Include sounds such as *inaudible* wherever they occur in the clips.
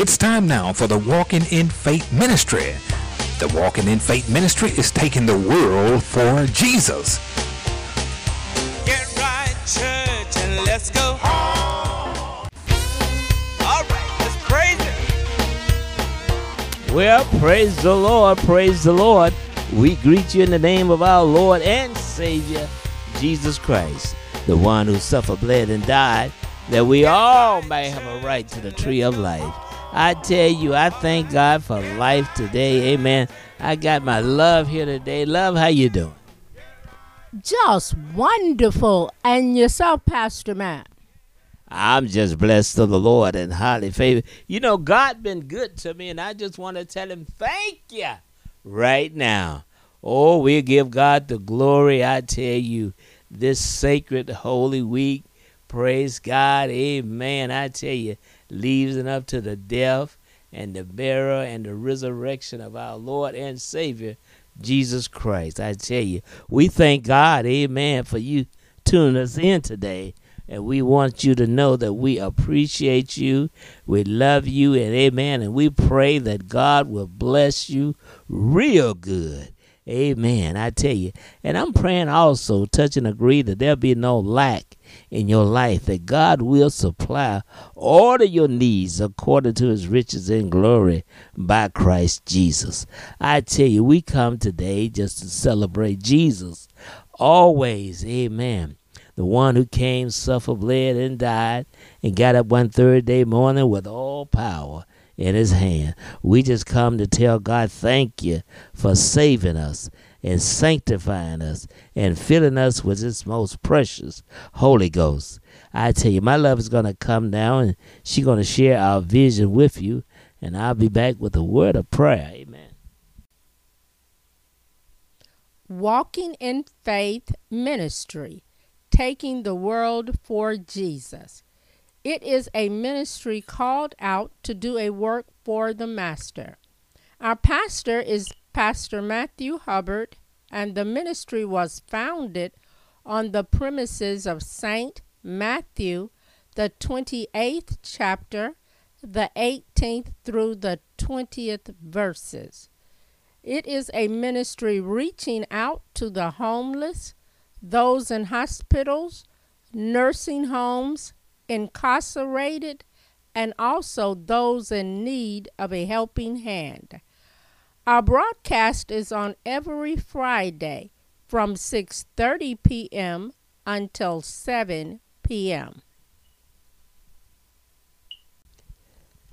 It's time now for the Walking in Faith Ministry. The Walking in Faith Ministry is taking the world for Jesus. Get right, church, and let's go home. All right, let's praise Him. Well, praise the Lord, praise the Lord. We greet you in the name of our Lord and Savior, Jesus Christ, the one who suffered, bled, and died, that we all may have a right to the tree of life. I tell you, I thank God for life today. Amen. I got my love here today. Love, how you doing? Just wonderful. And yourself, Pastor Matt. I'm just blessed to the Lord and highly favored. You know, God been good to me, and I just want to tell him thank you right now. Oh, we give God the glory. I tell you, this sacred holy week. Praise God. Amen. I tell you, leaves up to the death and the burial and the resurrection of our Lord and Savior, Jesus Christ. I tell you, we thank God, amen, for you tuning us in today. And we want you to know that we appreciate you, we love you, and amen. And we pray that God will bless you real good. Amen. I tell you. And I'm praying also, touch and agree that there'll be no lack in your life, that God will supply all of your needs according to his riches and glory by Christ Jesus. I tell you, we come today just to celebrate Jesus. Always, amen. The one who came, suffered, bled, and died, and got up one third day morning with all power in his hand. We just come to tell God thank you for saving us and sanctifying us and filling us with His most precious Holy Ghost. I tell you, my love is going to come now and she's going to share our vision with you. And I'll be back with a word of prayer. Amen. Walking in Faith Ministry, taking the world for Jesus. It is a ministry called out to do a work for the Master. Our pastor is Pastor Matthew Hubbard, and the ministry was founded on the premises of St. Matthew, the 28th chapter, the 18th through the 20th verses. It is a ministry reaching out to the homeless, those in hospitals, nursing homes, incarcerated, and also those in need of a helping hand. Our broadcast is on every Friday from 6:30 p.m. until 7 p.m.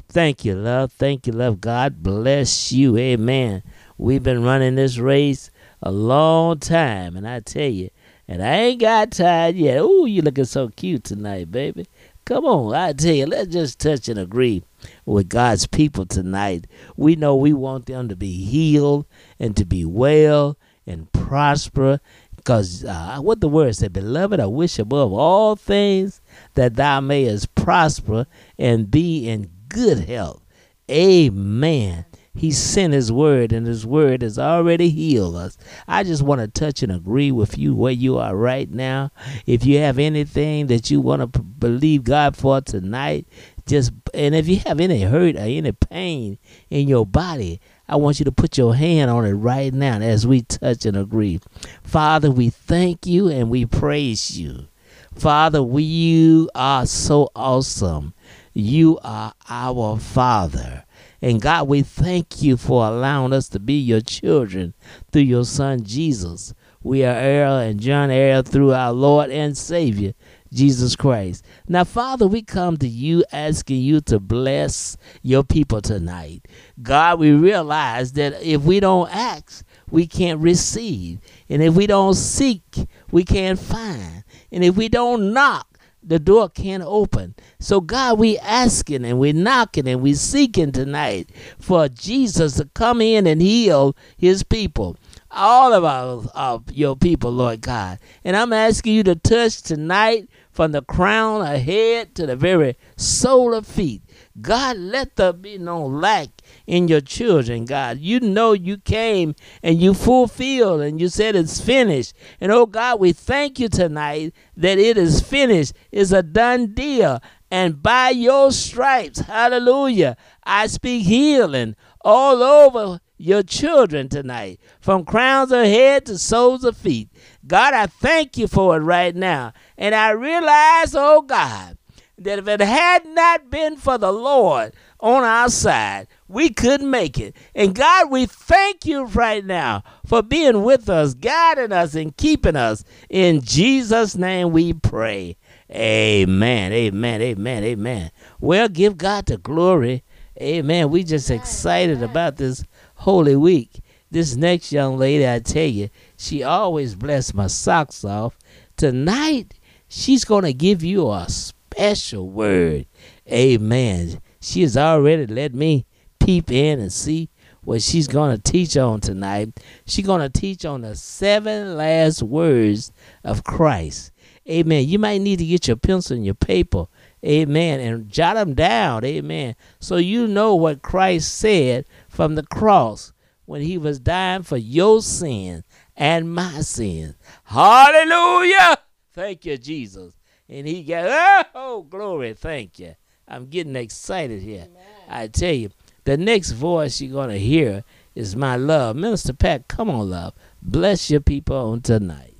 Thank you, love. Thank you, love. God bless you. Amen. We've been running this race a long time, and I tell you, and I ain't got tired yet. Ooh, you looking so cute tonight, baby. Come on, I tell you, let's just touch and agree with God's people tonight. We know we want them to be healed and to be well and prosper. Because uh, what the word said, Beloved, I wish above all things that thou mayest prosper and be in good health. Amen. He sent His word, and His word has already healed us. I just want to touch and agree with you where you are right now. If you have anything that you want to believe God for tonight, just and if you have any hurt or any pain in your body, I want you to put your hand on it right now as we touch and agree. Father, we thank you and we praise you. Father, we, you are so awesome. You are our Father. And God, we thank you for allowing us to be your children through your Son Jesus. We are heir and joint heir through our Lord and Savior, Jesus Christ. Now, Father, we come to you asking you to bless your people tonight. God, we realize that if we don't ask, we can't receive. And if we don't seek, we can't find. And if we don't knock, the door can't open. So God, we asking and we knocking and we seeking tonight for Jesus to come in and heal his people. All of our of your people, Lord God. And I'm asking you to touch tonight from the crown of head to the very sole of feet. God, let there be no lack in your children, God. You know you came and you fulfilled and you said it's finished. And oh God, we thank you tonight that it is finished. It's a done deal. And by your stripes, hallelujah, I speak healing all over your children tonight, from crowns of head to soles of feet. God, I thank you for it right now. And I realize, oh God, that if it had not been for the Lord on our side, we couldn't make it. And God, we thank you right now for being with us, guiding us, and keeping us. In Jesus' name we pray. Amen. Amen. Amen. Amen. Well, give God the glory. Amen. We just excited about this holy week. This next young lady, I tell you, she always bless my socks off. Tonight, she's going to give you a special word. Amen. She has already let me peep in and see what she's going to teach on tonight. She's going to teach on the seven last words of Christ. Amen. You might need to get your pencil and your paper. Amen. And jot them down. Amen. So you know what Christ said from the cross when he was dying for your sins and my sins. Hallelujah. Thank you, Jesus. And he got, ah, oh, glory. Thank you. I'm getting excited here. Amen. I tell you, the next voice you're going to hear is my love. Minister Pat, come on, love. Bless your people on tonight.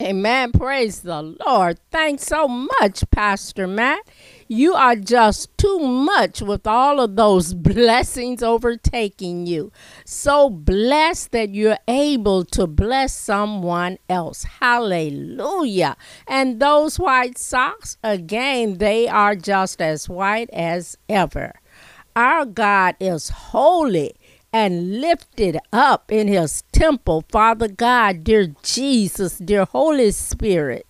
Amen. Praise the Lord. Thanks so much, Pastor Matt. You are just too much with all of those *laughs* blessings overtaking you. So blessed that you're able to bless someone else. Hallelujah. And those white socks, again, they are just as white as ever. Our God is holy and lifted up in his temple. Father God, dear Jesus, dear Holy Spirit,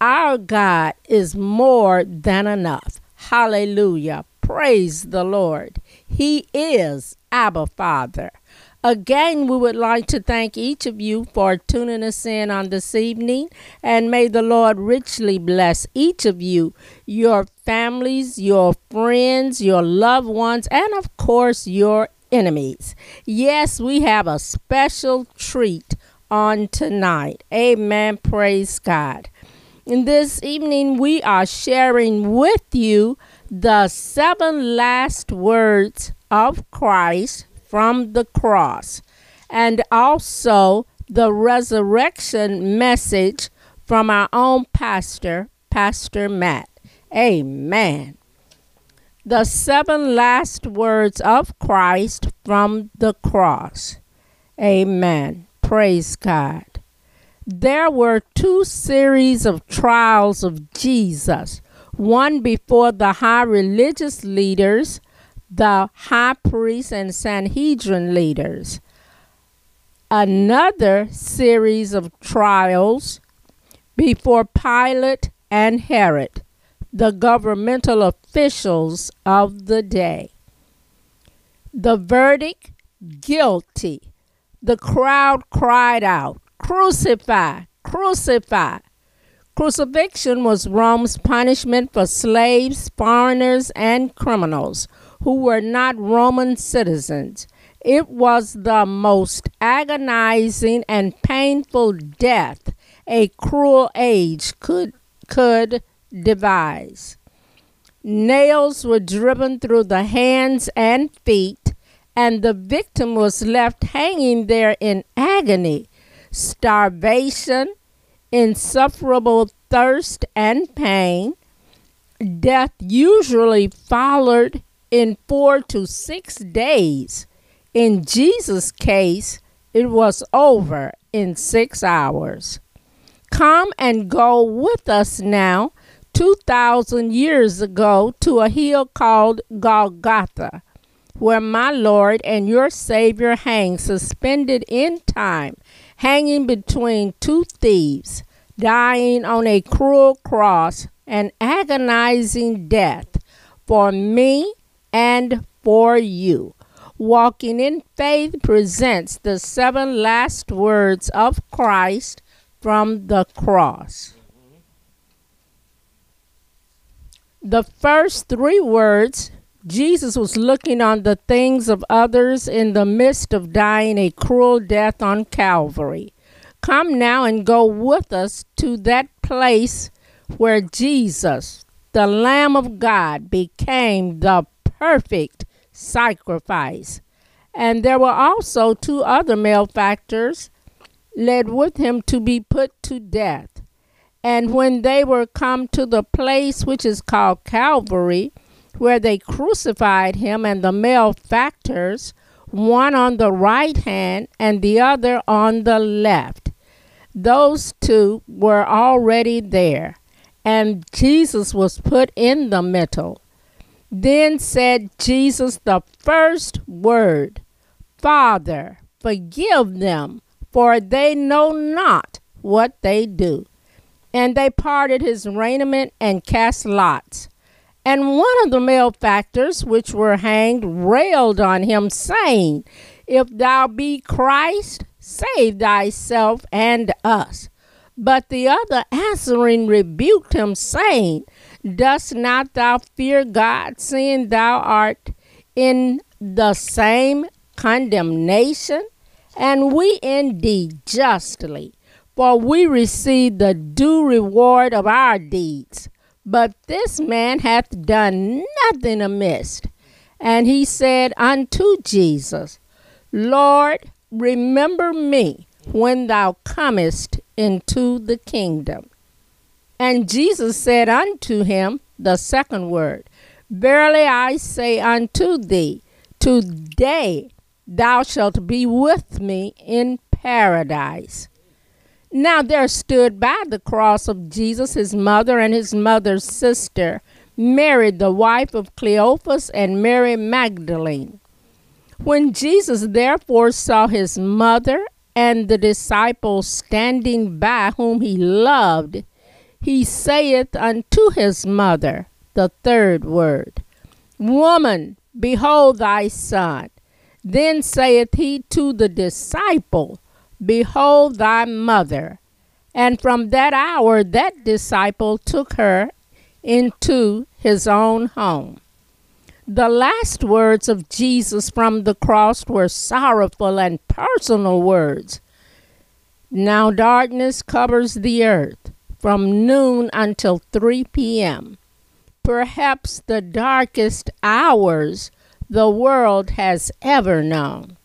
our God is more than enough. Hallelujah. Praise the Lord. He is Abba Father. Again, we would like to thank each of you for tuning us in on this evening, and may the Lord richly bless each of you, your families, your friends, your loved ones, and of course, your enemies. Yes, we have a special treat on tonight. Amen. Praise God. And this evening, we are sharing with you the seven last words of Christ from the cross and also the resurrection message from our own pastor, Pastor Matt. Amen the seven last words of Christ from the cross. Amen. Praise God. There were two series of trials of Jesus one before the high religious leaders, the high priests, and Sanhedrin leaders. Another series of trials before Pilate and Herod the governmental officials of the day. The verdict guilty. The crowd cried out, Crucify, crucify. Crucifixion was Rome's punishment for slaves, foreigners, and criminals who were not Roman citizens. It was the most agonizing and painful death a cruel age could could devise. Nails were driven through the hands and feet, and the victim was left hanging there in agony, starvation, insufferable thirst and pain. Death usually followed in four to six days. In Jesus' case, it was over in six hours. Come and go with us now 2,000 years ago to a hill called Golgotha, where my Lord and your Savior hang suspended in time, hanging between two thieves, dying on a cruel cross, an agonizing death for me and for you. Walking in Faith presents the seven last words of Christ from the cross. The first three words, Jesus was looking on the things of others in the midst of dying a cruel death on Calvary. Come now and go with us to that place where Jesus, the Lamb of God, became the perfect sacrifice. And there were also two other malefactors led with him to be put to death. And when they were come to the place which is called Calvary, where they crucified him and the malefactors, one on the right hand and the other on the left. Those two were already there, and Jesus was put in the middle. Then said Jesus the first word, Father, forgive them, for they know not what they do. And they parted his raiment and cast lots. And one of the malefactors which were hanged railed on him, saying, If thou be Christ, save thyself and us. But the other answering rebuked him, saying, Dost not thou fear God, seeing thou art in the same condemnation? And we indeed justly, for we receive the due reward of our deeds. But this man hath done nothing amiss. And he said unto Jesus, Lord, remember me when thou comest into the kingdom. And Jesus said unto him the second word, Verily I say unto thee, today thou shalt be with me in paradise. Now there stood by the cross of Jesus his mother and his mother's sister, Mary, the wife of Cleophas, and Mary Magdalene. When Jesus therefore saw his mother and the disciples standing by whom he loved, he saith unto his mother the third word, Woman, behold thy son. Then saith he to the disciple, Behold thy mother. And from that hour that disciple took her into his own home. The last words of Jesus from the cross were sorrowful and personal words. Now darkness covers the earth from noon until 3 p.m. Perhaps the darkest hours the world has ever known.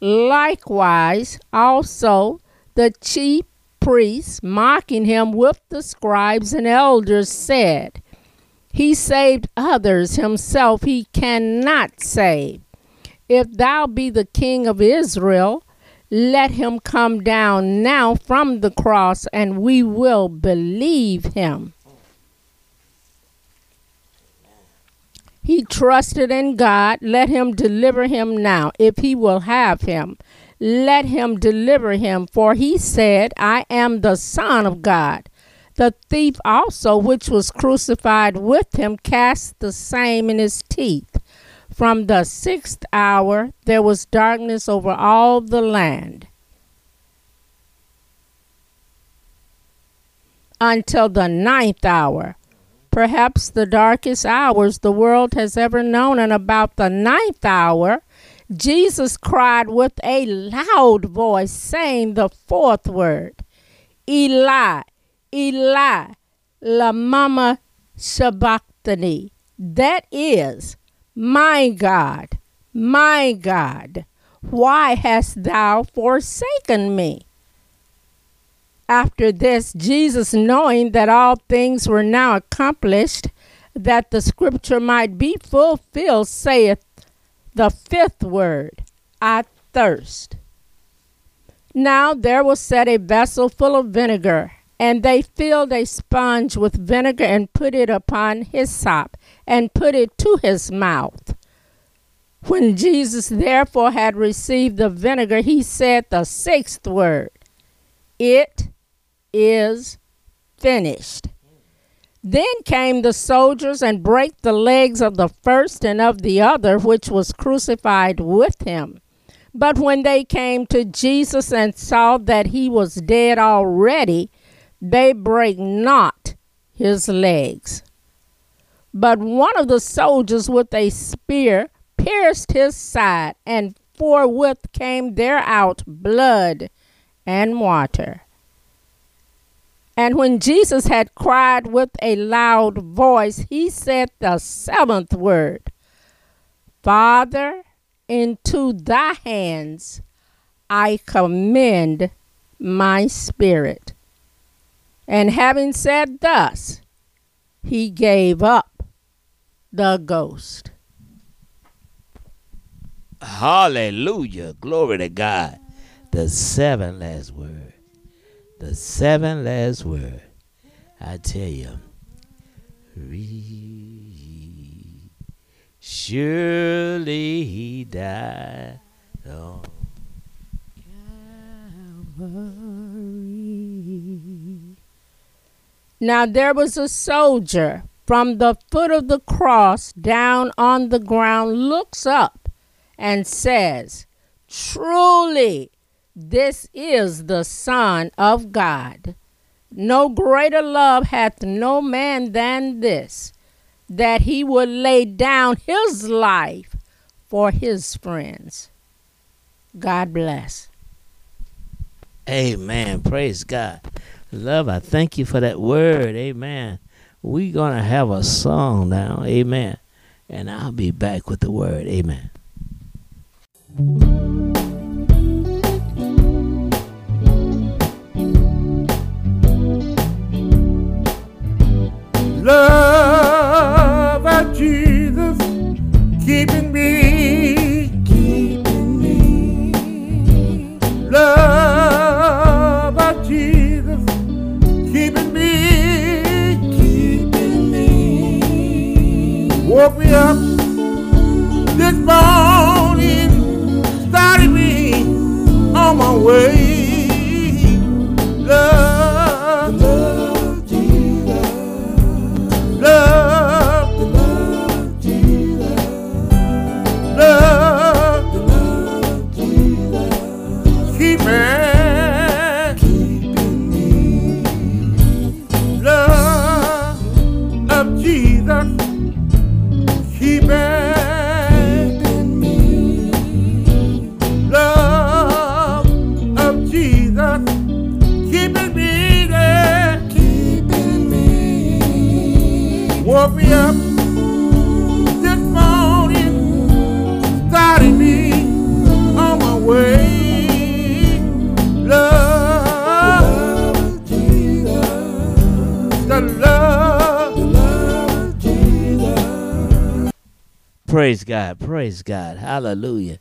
Likewise, also the chief priests, mocking him with the scribes and elders, said, He saved others, himself he cannot save. If thou be the king of Israel, let him come down now from the cross, and we will believe him. He trusted in God. Let him deliver him now, if he will have him. Let him deliver him, for he said, I am the Son of God. The thief also, which was crucified with him, cast the same in his teeth. From the sixth hour there was darkness over all the land until the ninth hour perhaps the darkest hours the world has ever known. And about the ninth hour, Jesus cried with a loud voice, saying the fourth word Eli, Eli, Lama Sabachthani. That is, my God, my God, why hast thou forsaken me? After this, Jesus, knowing that all things were now accomplished, that the scripture might be fulfilled, saith the fifth word, I thirst. Now there was set a vessel full of vinegar, and they filled a sponge with vinegar and put it upon his hyssop, and put it to his mouth. When Jesus therefore had received the vinegar, he said the sixth word, It is finished. Then came the soldiers and brake the legs of the first and of the other, which was crucified with him. But when they came to Jesus and saw that he was dead already, they brake not his legs. But one of the soldiers with a spear pierced his side, and forthwith came there out blood and water. And when Jesus had cried with a loud voice, he said the seventh word Father, into thy hands I commend my spirit. And having said thus, he gave up the ghost. Hallelujah. Glory to God. The seven last word. The seven last word. I tell you. Re- Surely he died. Now there was a soldier from the foot of the cross down on the ground, looks up and says, Truly, this is the Son of God. No greater love hath no man than this, that he would lay down his life for his friends. God bless. Amen. Praise God. Love, I thank you for that word. Amen. We're going to have a song now. Amen. And I'll be back with the word. Amen. Love of Jesus keeping me, keeping me. Love of Jesus keeping me, keeping me. Woke me up this morning, Praise God. Praise God. Hallelujah.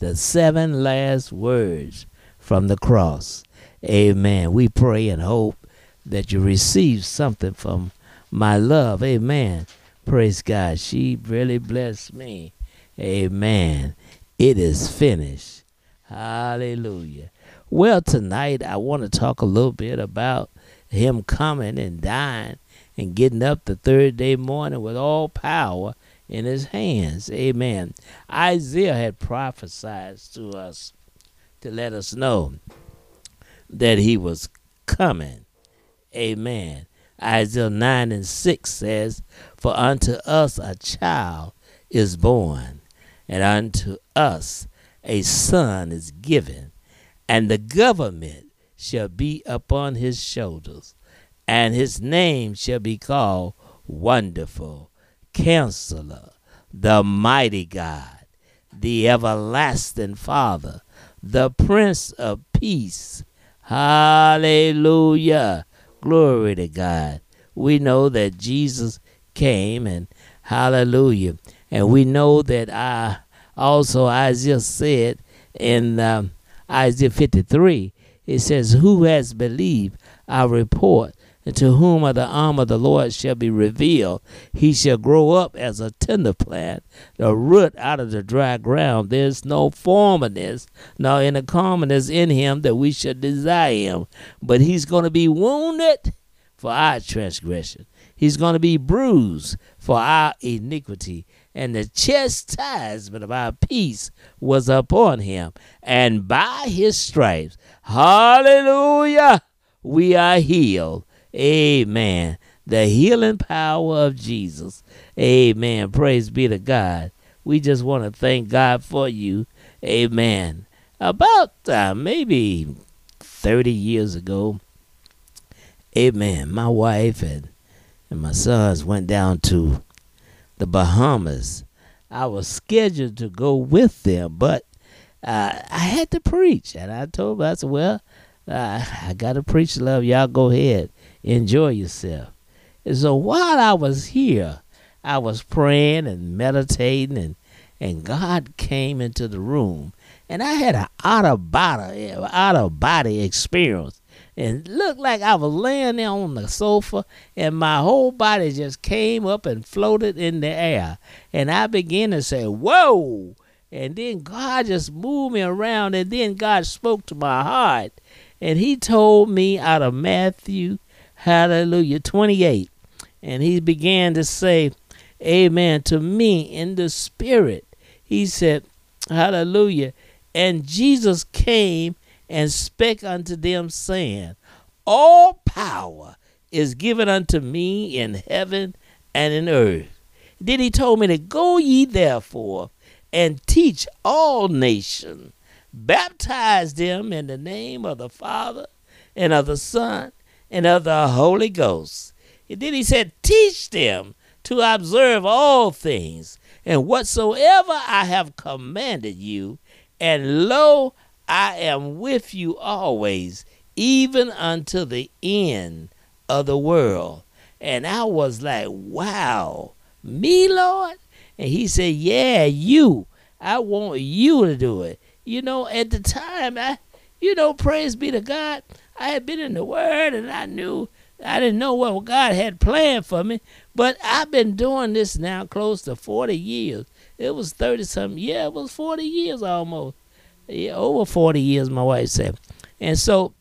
The seven last words from the cross. Amen. We pray and hope that you receive something from my love. Amen. Praise God. She really blessed me. Amen. It is finished. Hallelujah. Well, tonight I want to talk a little bit about him coming and dying and getting up the third day morning with all power in his hands. Amen. Isaiah had prophesied to us to let us know that he was coming. Amen. Isaiah 9 and 6 says, For unto us a child is born, and unto us a son is given, and the government shall be upon his shoulders, and his name shall be called Wonderful, Counselor, the Mighty God, the Everlasting Father, the Prince of Peace. Hallelujah. Glory to God. We know that Jesus came and hallelujah. And we know that I also Isaiah said in um, Isaiah 53, it says, Who has believed our report? And to whom the arm of the Lord shall be revealed, he shall grow up as a tender plant, the root out of the dry ground. There's no forminess, nor any commonness in him that we should desire him. But he's going to be wounded for our transgression. He's going to be bruised for our iniquity. And the chastisement of our peace was upon him. And by his stripes, hallelujah, we are healed. Amen. The healing power of Jesus. Amen. Praise be to God. We just want to thank God for you. Amen. About uh, maybe 30 years ago, amen, my wife and, and my sons went down to the Bahamas. I was scheduled to go with them, but uh, I had to preach. And I told them, I said, well, uh, I got to preach love. Y'all go ahead. Enjoy yourself. And so while I was here, I was praying and meditating, and, and God came into the room. And I had an out of body, out of body experience and looked like I was laying there on the sofa, and my whole body just came up and floated in the air. And I began to say, Whoa! And then God just moved me around, and then God spoke to my heart. And He told me out of Matthew, hallelujah, 28. And He began to say, Amen, to me in the Spirit. He said, Hallelujah. And Jesus came and spake unto them, saying, All power is given unto me in heaven and in earth. Then he told me to go ye therefore and teach all nations, baptize them in the name of the Father and of the Son and of the Holy Ghost. And then he said, Teach them to observe all things, and whatsoever I have commanded you, and lo, I am with you always, even unto the end of the world. And I was like, wow, me, Lord? And he said, yeah, you. I want you to do it. You know, at the time, I, you know, praise be to God, I had been in the Word and I knew, I didn't know what God had planned for me, but I've been doing this now close to 40 years. It was 30 something, yeah, it was 40 years almost yeah, over 40 years, my wife said. And so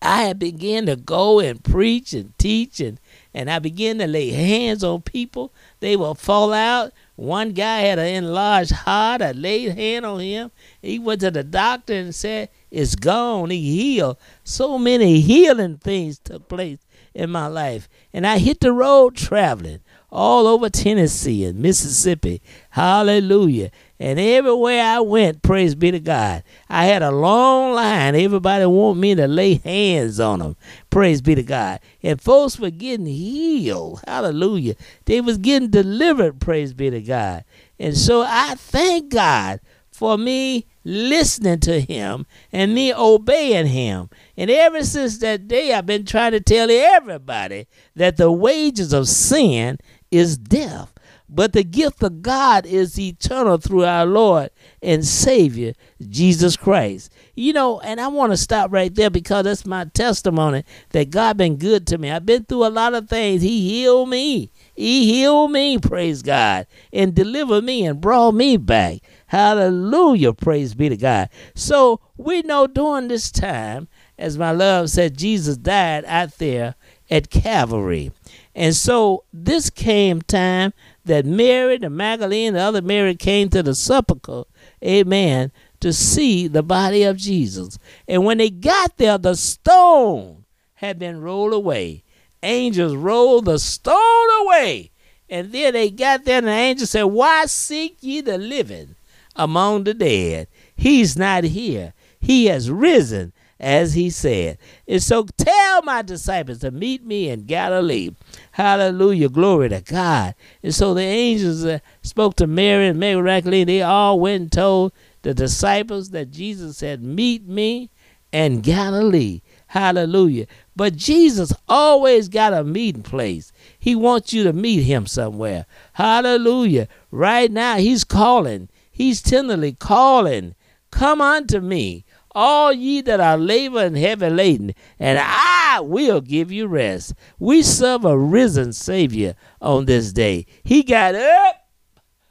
I had began to go and preach and teach and, and I began to lay hands on people. They would fall out. One guy had an enlarged heart. I laid hand on him. He went to the doctor and said, It's gone. He healed. So many healing things took place in my life. And I hit the road traveling all over Tennessee and Mississippi. Hallelujah. And everywhere I went, praise be to God, I had a long line. Everybody want me to lay hands on them. Praise be to God. And folks were getting healed. Hallelujah. They was getting delivered. Praise be to God. And so I thank God for me listening to him and me obeying him. And ever since that day, I've been trying to tell everybody that the wages of sin is death. But the gift of God is eternal through our Lord and Savior, Jesus Christ. You know, and I want to stop right there because that's my testimony that God been good to me. I've been through a lot of things. He healed me. He healed me, praise God, and delivered me and brought me back. Hallelujah, praise be to God. So we know during this time, as my love said, Jesus died out there at Calvary. And so this came time that Mary, the Magdalene, the other Mary came to the sepulchre, amen, to see the body of Jesus. And when they got there, the stone had been rolled away. Angels rolled the stone away. And then they got there, and the angel said, Why seek ye the living among the dead? He's not here. He has risen as he said. And so tell my disciples to meet me in Galilee. Hallelujah. Glory to God. And so the angels uh, spoke to Mary and Mary Magdalene. They all went and told the disciples that Jesus said, Meet me in Galilee. Hallelujah. But Jesus always got a meeting place. He wants you to meet him somewhere. Hallelujah. Right now, he's calling. He's tenderly calling. Come unto me all ye that are labor and heavy laden, and I will give you rest. We serve a risen Savior on this day. He got up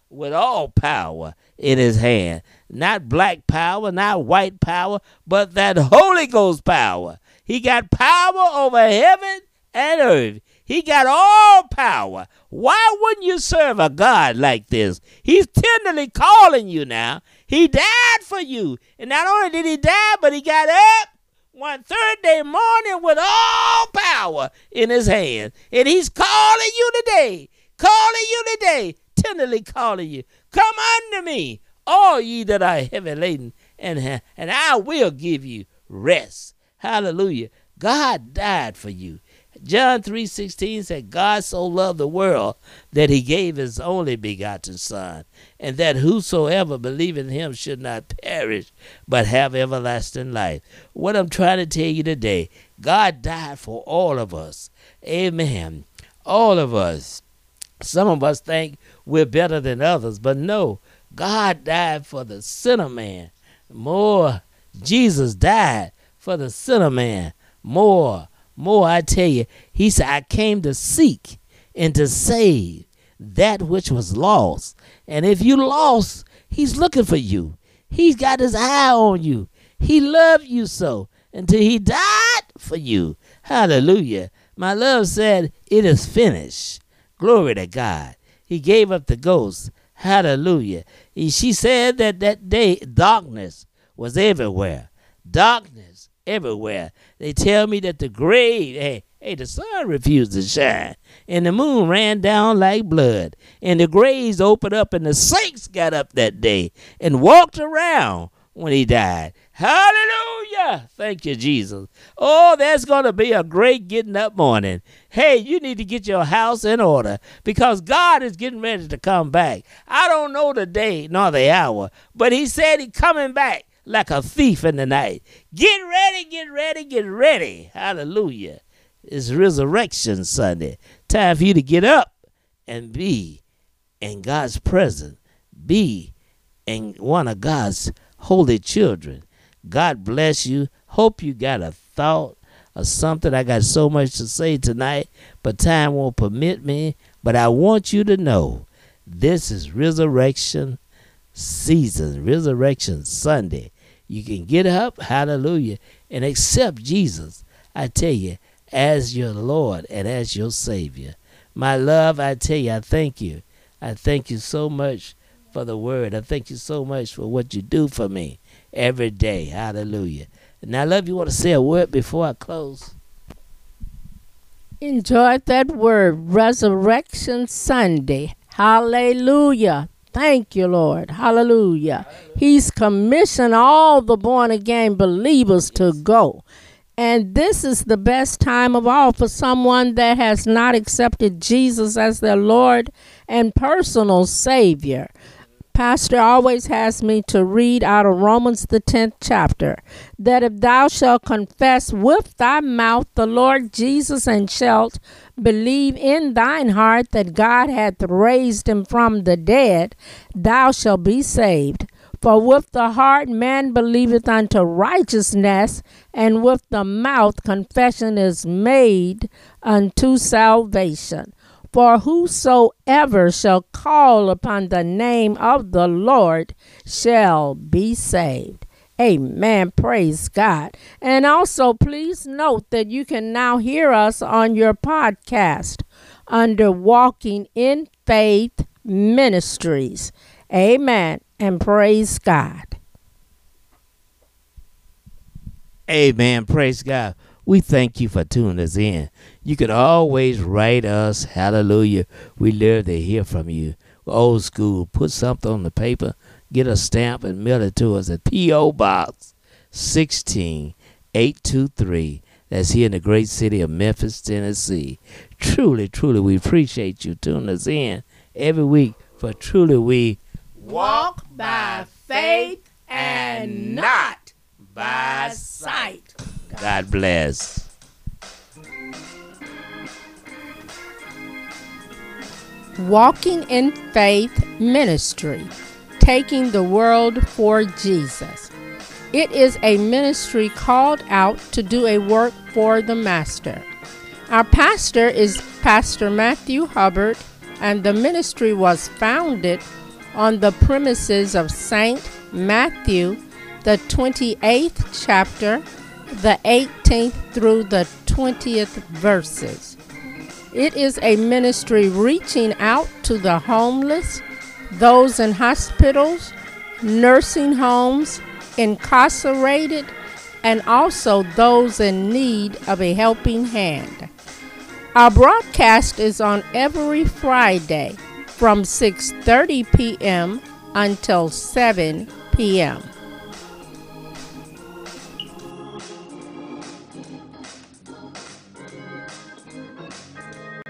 with all power in his hand. Not black power, not white power, but that Holy Ghost power. He got power over heaven and earth. He got all power. Why wouldn't you serve a God like this? He's tenderly calling you now. He died for you. And not only did he die, but he got up one Thursday morning with all power in his hand. And he's calling you today, calling you today, tenderly calling you. Come unto me, all ye that are heavy laden, and, and I will give you rest. Hallelujah. God died for you. John 3:16 said God so loved the world that he gave his only begotten son and that whosoever believe in him should not perish but have everlasting life. What I'm trying to tell you today, God died for all of us. Amen. All of us. Some of us think we're better than others, but no. God died for the sinner man. More Jesus died for the sinner man. More more, I tell you, he said, I came to seek and to save that which was lost. And if you lost, he's looking for you. He's got his eye on you. He loved you so until he died for you. Hallelujah. My love said, It is finished. Glory to God. He gave up the ghost. Hallelujah. She said that that day darkness was everywhere. Darkness everywhere. They tell me that the grave, hey, hey, the sun refused to shine, and the moon ran down like blood, and the graves opened up, and the saints got up that day and walked around when he died. Hallelujah! Thank you, Jesus. Oh, that's going to be a great getting up morning. Hey, you need to get your house in order because God is getting ready to come back. I don't know the day nor the hour, but He said He's coming back like a thief in the night. Get ready, get ready, get ready. Hallelujah. It's Resurrection Sunday. Time for you to get up and be in God's presence. Be in one of God's holy children. God bless you. Hope you got a thought or something. I got so much to say tonight, but time won't permit me. But I want you to know this is Resurrection season, Resurrection Sunday. You can get up, hallelujah, and accept Jesus, I tell you, as your Lord and as your Savior. My love, I tell you, I thank you. I thank you so much for the word. I thank you so much for what you do for me every day. Hallelujah. Now, love, you want to say a word before I close? Enjoy that word, Resurrection Sunday. Hallelujah. Thank you, Lord. Hallelujah. He's commissioned all the born again believers to go. And this is the best time of all for someone that has not accepted Jesus as their Lord and personal Savior. Pastor always has me to read out of Romans, the 10th chapter, that if thou shalt confess with thy mouth the Lord Jesus and shalt believe in thine heart that God hath raised him from the dead, thou shalt be saved. For with the heart man believeth unto righteousness, and with the mouth confession is made unto salvation. For whosoever shall call upon the name of the Lord shall be saved. Amen. Praise God. And also, please note that you can now hear us on your podcast under Walking in Faith Ministries. Amen. And praise God. Amen. Praise God. We thank you for tuning us in. You can always write us. Hallelujah. We love to hear from you. Old school. Put something on the paper, get a stamp, and mail it to us at P.O. Box 16823. That's here in the great city of Memphis, Tennessee. Truly, truly, we appreciate you tuning us in every week. For truly, we walk by faith and not by sight. God bless. Walking in Faith Ministry, taking the world for Jesus. It is a ministry called out to do a work for the Master. Our pastor is Pastor Matthew Hubbard, and the ministry was founded on the premises of St. Matthew, the 28th chapter, the 18th through the 20th verses. It is a ministry reaching out to the homeless, those in hospitals, nursing homes, incarcerated, and also those in need of a helping hand. Our broadcast is on every Friday from 6:30 p.m. until 7 p.m.